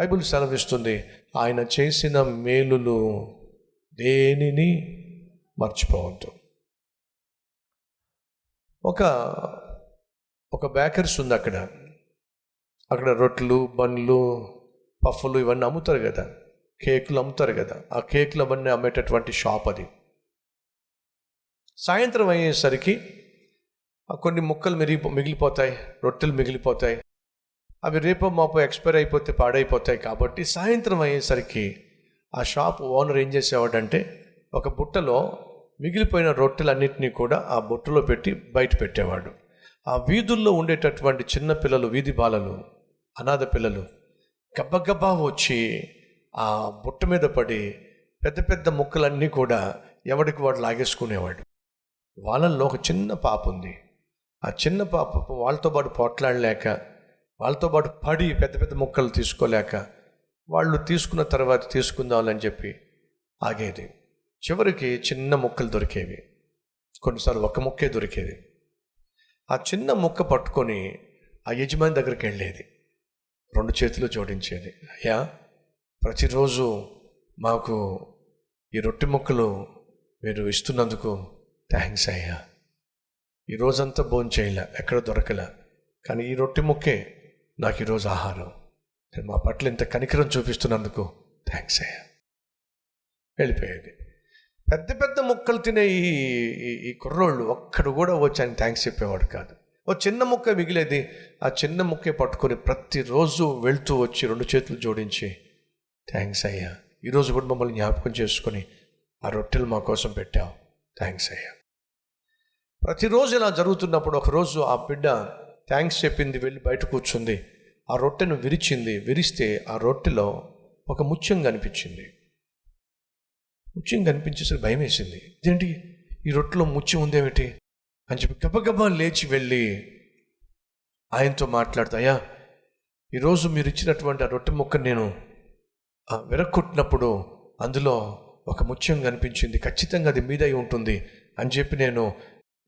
Bible సెలవిస్తుంది ఆయన చేసిన మేలులు దేనిని మర్చిపోవద్దు. ఒక ఒక బేకర్స్ ఉంది అక్కడ. అక్కడ రొట్టెలు బండ్లు పఫ్లు ఇవన్నీ అమ్ముతారు కదా. కేకులు అమ్ముతారు కదా. ఆ కేకులు అవన్నీ అమ్మేటటువంటి షాప్ అది. సాయంత్రం అయ్యేసరికి ఆ కొన్ని ముక్కలు మిరిగి మిగిలిపోతాయి రొట్టెలు మిగిలిపోతాయి. అవి రేపో మాపో ఎక్స్పైర్ అయిపోతే పాడైపోతాయి కాబట్టి సాయంత్రం అయ్యేసరికి ఆ షాప్ ఓనర్ ఏం చేసేవాడంటే ఒక బుట్టలో మిగిలిపోయిన రొట్టెలన్నింటినీ కూడా ఆ బుట్టలో పెట్టి బయట పెట్టేవాడు. ఆ వీధుల్లో ఉండేటటువంటి చిన్న పిల్లలు వీధి బాలలు అనాథ పిల్లలు గబ్బగబ్బా వచ్చి ఆ బుట్ట మీద పడి పెద్ద పెద్ద ముక్కలన్నీ కూడా ఎవడికి వాడు లాగేసుకునేవాడు. వాళ్ళల్లో ఒక చిన్న పాప ఉంది. ఆ చిన్న పాప వాళ్ళతో పాటు పోట్లాడలేక వాళ్ళతో పాటు పడి పెద్ద పెద్ద ముక్కలు తీసుకోలేక వాళ్ళు తీసుకున్న తర్వాత తీసుకుందామని చెప్పి ఆగేది. చివరికి చిన్న ముక్కలు దొరికేవి. కొన్నిసార్లు ఒక ముక్కే దొరికేది. ఆ చిన్న ముక్క పట్టుకొని ఆ యజమాని దగ్గరికి వెళ్ళేది. రెండు చేతులు జోడించేది. అయ్యా ప్రతిరోజు మాకు ఈ రొట్టె ముక్కలు మీరు ఇస్తున్నందుకు థ్యాంక్స్ అయ్యా. ఈ రోజంతా భోజనం చేయలే ఎక్కడ దొరకలే. కానీ ఈ రొట్టె ముక్కే నాకు ఈరోజు ఆహారం. నేను మా పట్ల ఇంత కనికరం చూపిస్తున్నందుకు థ్యాంక్స్ అయ్యా. వెళ్ళిపోయేది. పెద్ద పెద్ద ముక్కలు తినే ఈ ఈ- కుర్రోళ్ళు ఒక్కడు కూడా వచ్చి ఆయన థ్యాంక్స్ చెప్పేవాడు కాదు. ఓ చిన్న ముక్క మిగిలేది ఆ చిన్న ముక్కే పట్టుకొని ప్రతిరోజు వెళ్తూ వచ్చి రెండు చేతులు జోడించి థ్యాంక్స్ అయ్యా. ఈరోజు కూడా మమ్మల్ని జ్ఞాపకం చేసుకొని ఆ రొట్టెలు మా కోసం పెట్టావు. థ్యాంక్స్ అయ్యా. ప్రతిరోజు ఇలా జరుగుతున్నప్పుడు ఒకరోజు ఆ బిడ్డ థ్యాంక్స్ చెప్పింది వెళ్ళి బయట కూర్చుంది. ఆ రొట్టెను విరిచింది విరిస్తే ఆ రొట్టెలో ఒక ముత్యం కనిపించింది ముత్యం కనిపించేసరికి భయం వేసింది ఇదేంటి? ఈ రొట్టెలో ముత్యం ఉందేమిటి? అని చెప్పి గబగబా లేచి వెళ్ళి ఆయనతో మాట్లాడుతూ అయ్యా ఈరోజు మీరు ఇచ్చినటువంటి ఆ రొట్టె ముక్క నేను ఆ విరక్కొట్టినప్పుడు అందులో ఒక ముత్యం కనిపించింది ఖచ్చితంగా అది మీదై ఉంటుంది అని చెప్పి నేను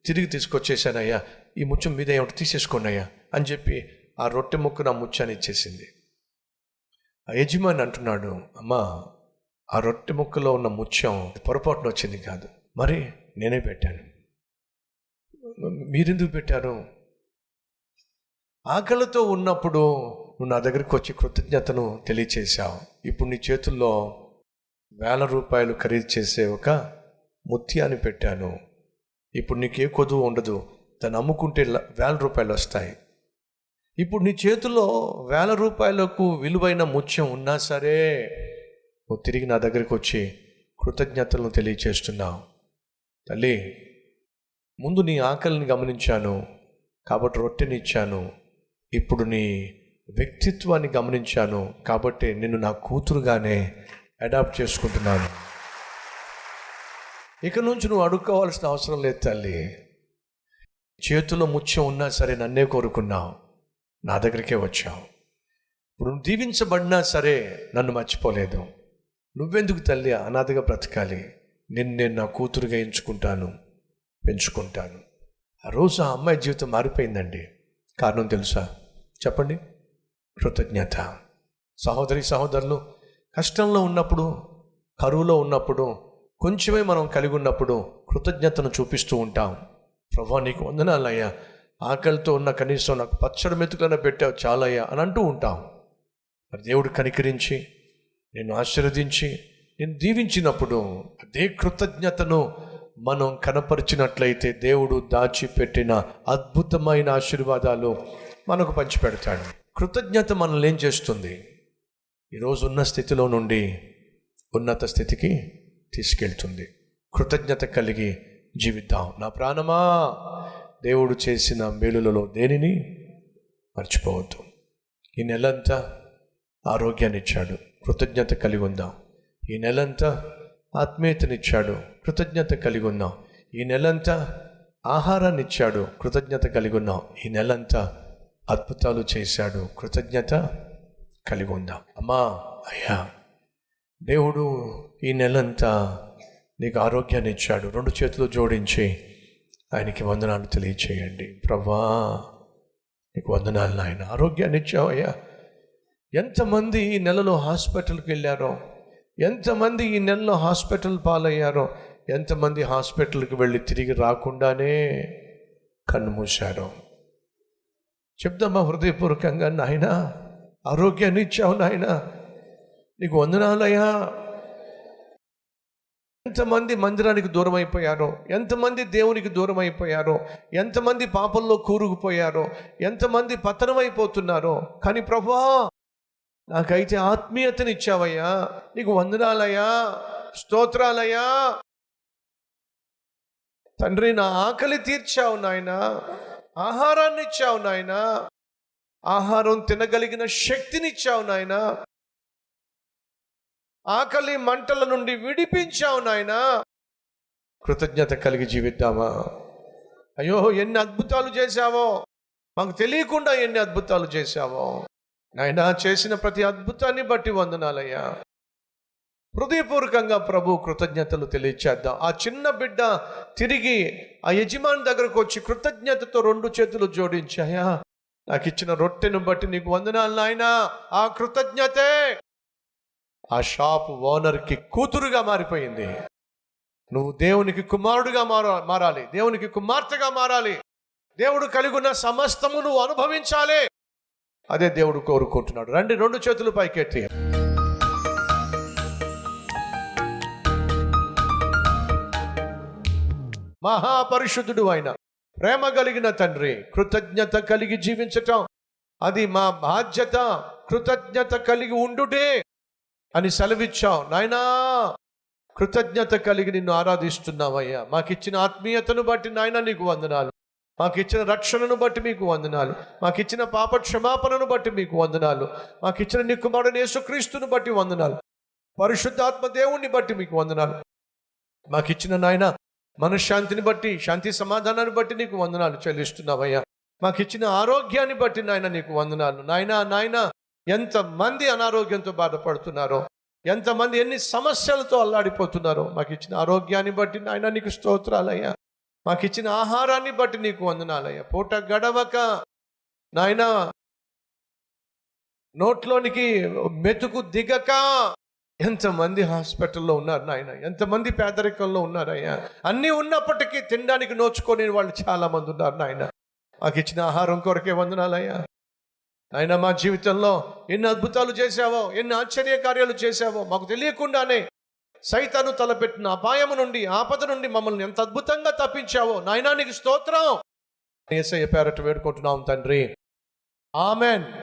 తిరిగి తీసుకొచ్చేసానయ్యా ఈ ముత్యం మీద ఒకటి తీసేసుకోండి అయ్యా అని చెప్పి ఆ రొట్టె ముక్కను ఆ ముత్యాన్ని ఇచ్చేసింది. ఆ యజమాని అంటున్నాడు అమ్మా ఆ రొట్టె ముక్కలో ఉన్న ముత్యం పొరపాటున వచ్చింది కాదు. మరి నేనే పెట్టాను. మీరెందుకు పెట్టారు? ఆకలితో ఉన్నప్పుడు నువ్వు నా దగ్గరికి వచ్చి కృతజ్ఞతను తెలియచేశావు. ఇప్పుడు నీ చేతుల్లో వేల రూపాయలు ఖరీదు చేసే ఒక ముత్యాన్ని పెట్టాను. ఇప్పుడు నీకే కొదువు ఉండదు. దాన్ని అమ్ముకుంటే వేల రూపాయలు వస్తాయి. ఇప్పుడు నీ చేతిలో వేల రూపాయలకు విలువైన ముత్యం ఉన్నా సరే నువ్వు తిరిగి నా దగ్గరికి వచ్చి కృతజ్ఞతలను తెలియచేస్తున్నావు. తల్లి ముందు నీ ఆకలిని గమనించాను కాబట్టి రొట్టెని ఇచ్చాను ఇప్పుడు నీ వ్యక్తిత్వాన్ని గమనించాను కాబట్టి నిన్ను నా కూతురుగానే అడాప్ట్ చేసుకుంటున్నాను. ఇక నుంచి నువ్వు అడుక్కోవాల్సిన అవసరం లేదు తల్లి. చేతిలో ముత్యం ఉన్నా సరే నన్నే కోరుకున్నావు. నా దగ్గరికే వచ్చావు. ఇప్పుడు నువ్వు దీవించబడినా సరే నన్ను మర్చిపోలేదు. నువ్వెందుకు తల్లి అనాథగా బ్రతకాలి? నిన్ను నేను నా కూతురుగా ఎంచుకుంటాను పెంచుకుంటాను. ఆ రోజు ఆ అమ్మాయి జీవితం మారిపోయిందండి. కారణం తెలుసా? చెప్పండి. కృతజ్ఞత. సహోదరి సహోదరులు కష్టంలో ఉన్నప్పుడు కరువులో ఉన్నప్పుడు కొంచెమే మనం కలిగి ఉన్నప్పుడు కృతజ్ఞతను చూపిస్తూ ఉంటాం. ప్రభా నీకు వందనాలయ్యా ఆకలితో ఉన్న కనీసం నాకు పచ్చడి మెతుకులైనా పెట్టావు చాలయ్యా అని అంటూ ఉంటాం. మరి దేవుడు కనికరించి నేను ఆశీర్వదించి నేను దీవించినప్పుడు అదే కృతజ్ఞతను మనం కనపరిచినట్లయితే దేవుడు దాచిపెట్టిన అద్భుతమైన ఆశీర్వాదాలు మనకు పంచిపెడతాడు. కృతజ్ఞత మనల్ని ఏం చేస్తుంది? ఈరోజు ఉన్న స్థితిలో నుండి ఉన్నత స్థితికి తీసుకెళ్తుంది. కృతజ్ఞత కలిగి జీవిద్దాం. నా ప్రాణమా? దేవుడు చేసిన మేలులలో దేనిని మర్చిపోవద్దు. ఈ నెలంతా ఆరోగ్యాన్ని ఇచ్చాడు కృతజ్ఞత కలిగి ఉందాం. ఈ నెలంతా ఆత్మీయతనిచ్చాడు. కృతజ్ఞత కలిగి ఉన్నాం ఈ నెలంతా ఆహారాన్ని ఇచ్చాడు కృతజ్ఞత కలిగి ఉన్నాం ఈ నెలంతా అద్భుతాలు చేశాడు. కృతజ్ఞత కలిగి ఉందాం. అమ్మా అయ్యా దేవుడు ఈ నెలంతా నీకు ఆరోగ్యాన్ని ఇచ్చాడు. రెండు చేతులు జోడించి ఆయనకి వందనాలు తెలియచేయండి. ప్రభా నీకు వందనాలు నాయన. ఆరోగ్యాన్ని ఇచ్చావయ్యా. ఎంతమంది ఈ నెలలో హాస్పిటల్కి వెళ్ళారో ఎంతమంది ఈ నెలలో హాస్పిటల్ పాలయ్యారో ఎంతమంది హాస్పిటల్కి వెళ్ళి తిరిగి రాకుండానే కన్ను మూశారో. చెప్దామా హృదయపూర్వకంగా నాయన? ఆరోగ్యాన్ని ఇచ్చావు నాయన. నీకు వందనాలయ్యా. ఎంతమంది మందిరానికి దూరం అయిపోయారో ఎంతమంది దేవునికి దూరం అయిపోయారో ఎంతమంది పాపంలో కూరుకుపోయారో ఎంతమంది పతనమైపోతున్నారో. కానీ ప్రభా నాకైతే ఆత్మీయతనిచ్చావయ్యా. నీకు వందనాలయ్యా. స్తోత్రాలయ్యా. తండ్రి నా ఆకలి తీర్చావు నాయన. ఆహారాన్ని ఇచ్చావు నాయన. ఆహారం తినగలిగిన శక్తినిచ్చావు నాయన. ఆకలి మంటల నుండి విడిపించావు నాయన. కృతజ్ఞత కలిగి జీవిద్దామా? అయ్యో ఎన్ని అద్భుతాలు చేశావో. మాకు తెలియకుండా ఎన్ని అద్భుతాలు చేశావో. నాయనా చేసిన ప్రతి అద్భుతాన్ని బట్టి వందనాలయ్యా. హృదయపూర్వకంగా ప్రభు కృతజ్ఞతలు తెలియచేద్దాం. ఆ చిన్న బిడ్డ తిరిగి ఆ యజమాని దగ్గరకు వచ్చి కృతజ్ఞతతో రెండు చేతులు జోడించాయా నాకు ఇచ్చిన రొట్టెను బట్టి నీకు వందనాలు నాయనా. ఆ కృతజ్ఞతే ఆ షాప్ ఓనర్కి కూతురుగా మారిపోయింది. నువ్వు దేవునికి కుమారుడిగా మార మారాలి. దేవునికి కుమార్తెగా మారాలి. దేవుడు కలిగి ఉన్న సమస్తము నువ్వు అనుభవించాలి. అదే దేవుడు కోరుకుంటున్నాడు. రండి రెండు చేతులు పైకెత్తి. మహాపరిశుద్ధుడు ఆయన ప్రేమ కలిగిన తండ్రి కృతజ్ఞత కలిగి జీవించటం అది మా బాధ్యత. కృతజ్ఞత కలిగి ఉండుటే అని సెలవిచ్చావు. నాయనా కృతజ్ఞత కలిగి నిన్ను ఆరాధిస్తున్నావయ్యా. మాకిచ్చిన ఆత్మీయతను బట్టి నాయన నీకు వందనాలు. మాకిచ్చిన రక్షణను బట్టి మీకు వందనాలు. మాకిచ్చిన పాప క్షమాపణను బట్టి మీకు వందనాలు. మాకిచ్చిన నిక్కుమారుడు యేసుక్రీస్తును బట్టి వందనాలు. పరిశుద్ధాత్మ దేవుణ్ణి బట్టి మీకు వందనాలు. మాకిచ్చిన నాయన మనశ్శాంతిని బట్టి శాంతి సమాధానాన్ని బట్టి నీకు వందనాలు చెల్లిస్తున్నావయ్యా. మాకిచ్చిన ఆరోగ్యాన్ని బట్టి నాయన నీకు వందనాలు. నాయనా నాయన ఎంతమంది అనారోగ్యంతో బాధపడుతున్నారో ఎంతమంది ఎన్ని సమస్యలతో అల్లాడిపోతున్నారో మాకు ఇచ్చిన ఆరోగ్యాన్ని బట్టి నాయన నీకు స్తోత్రాలయ్యా. మాకు ఇచ్చిన ఆహారాన్ని బట్టి నీకు వందనాలయ్యా. పూట గడవక నాయన నోట్లోనికి మెతుకు దిగక ఎంతమంది హాస్పిటల్లో ఉన్నారు నాయన ఎంతమంది పేదరికంలో ఉన్నారయ్యా. అన్నీ ఉన్నప్పటికీ తినడానికి నోచుకొని వాళ్ళు చాలా మంది ఉన్నారు నాయన. మాకు ఇచ్చిన ఆహారం కొరకే వందనాలయ్యా. ఆయన మా జీవితంలో ఎన్ని అద్భుతాలు చేశావో ఎన్ని ఆశ్చర్య కార్యాలు చేశావో మాకు తెలియకుండానే సైతాను తలపెట్టిన అపాయము నుండి ఆపద నుండి మమ్మల్ని ఎంత అద్భుతంగా తప్పించావో. నాయనా నీకు స్తోత్రం. ఏసయ్య పేరట వేడుకుంటున్నాం తండ్రి. ఆమెన్.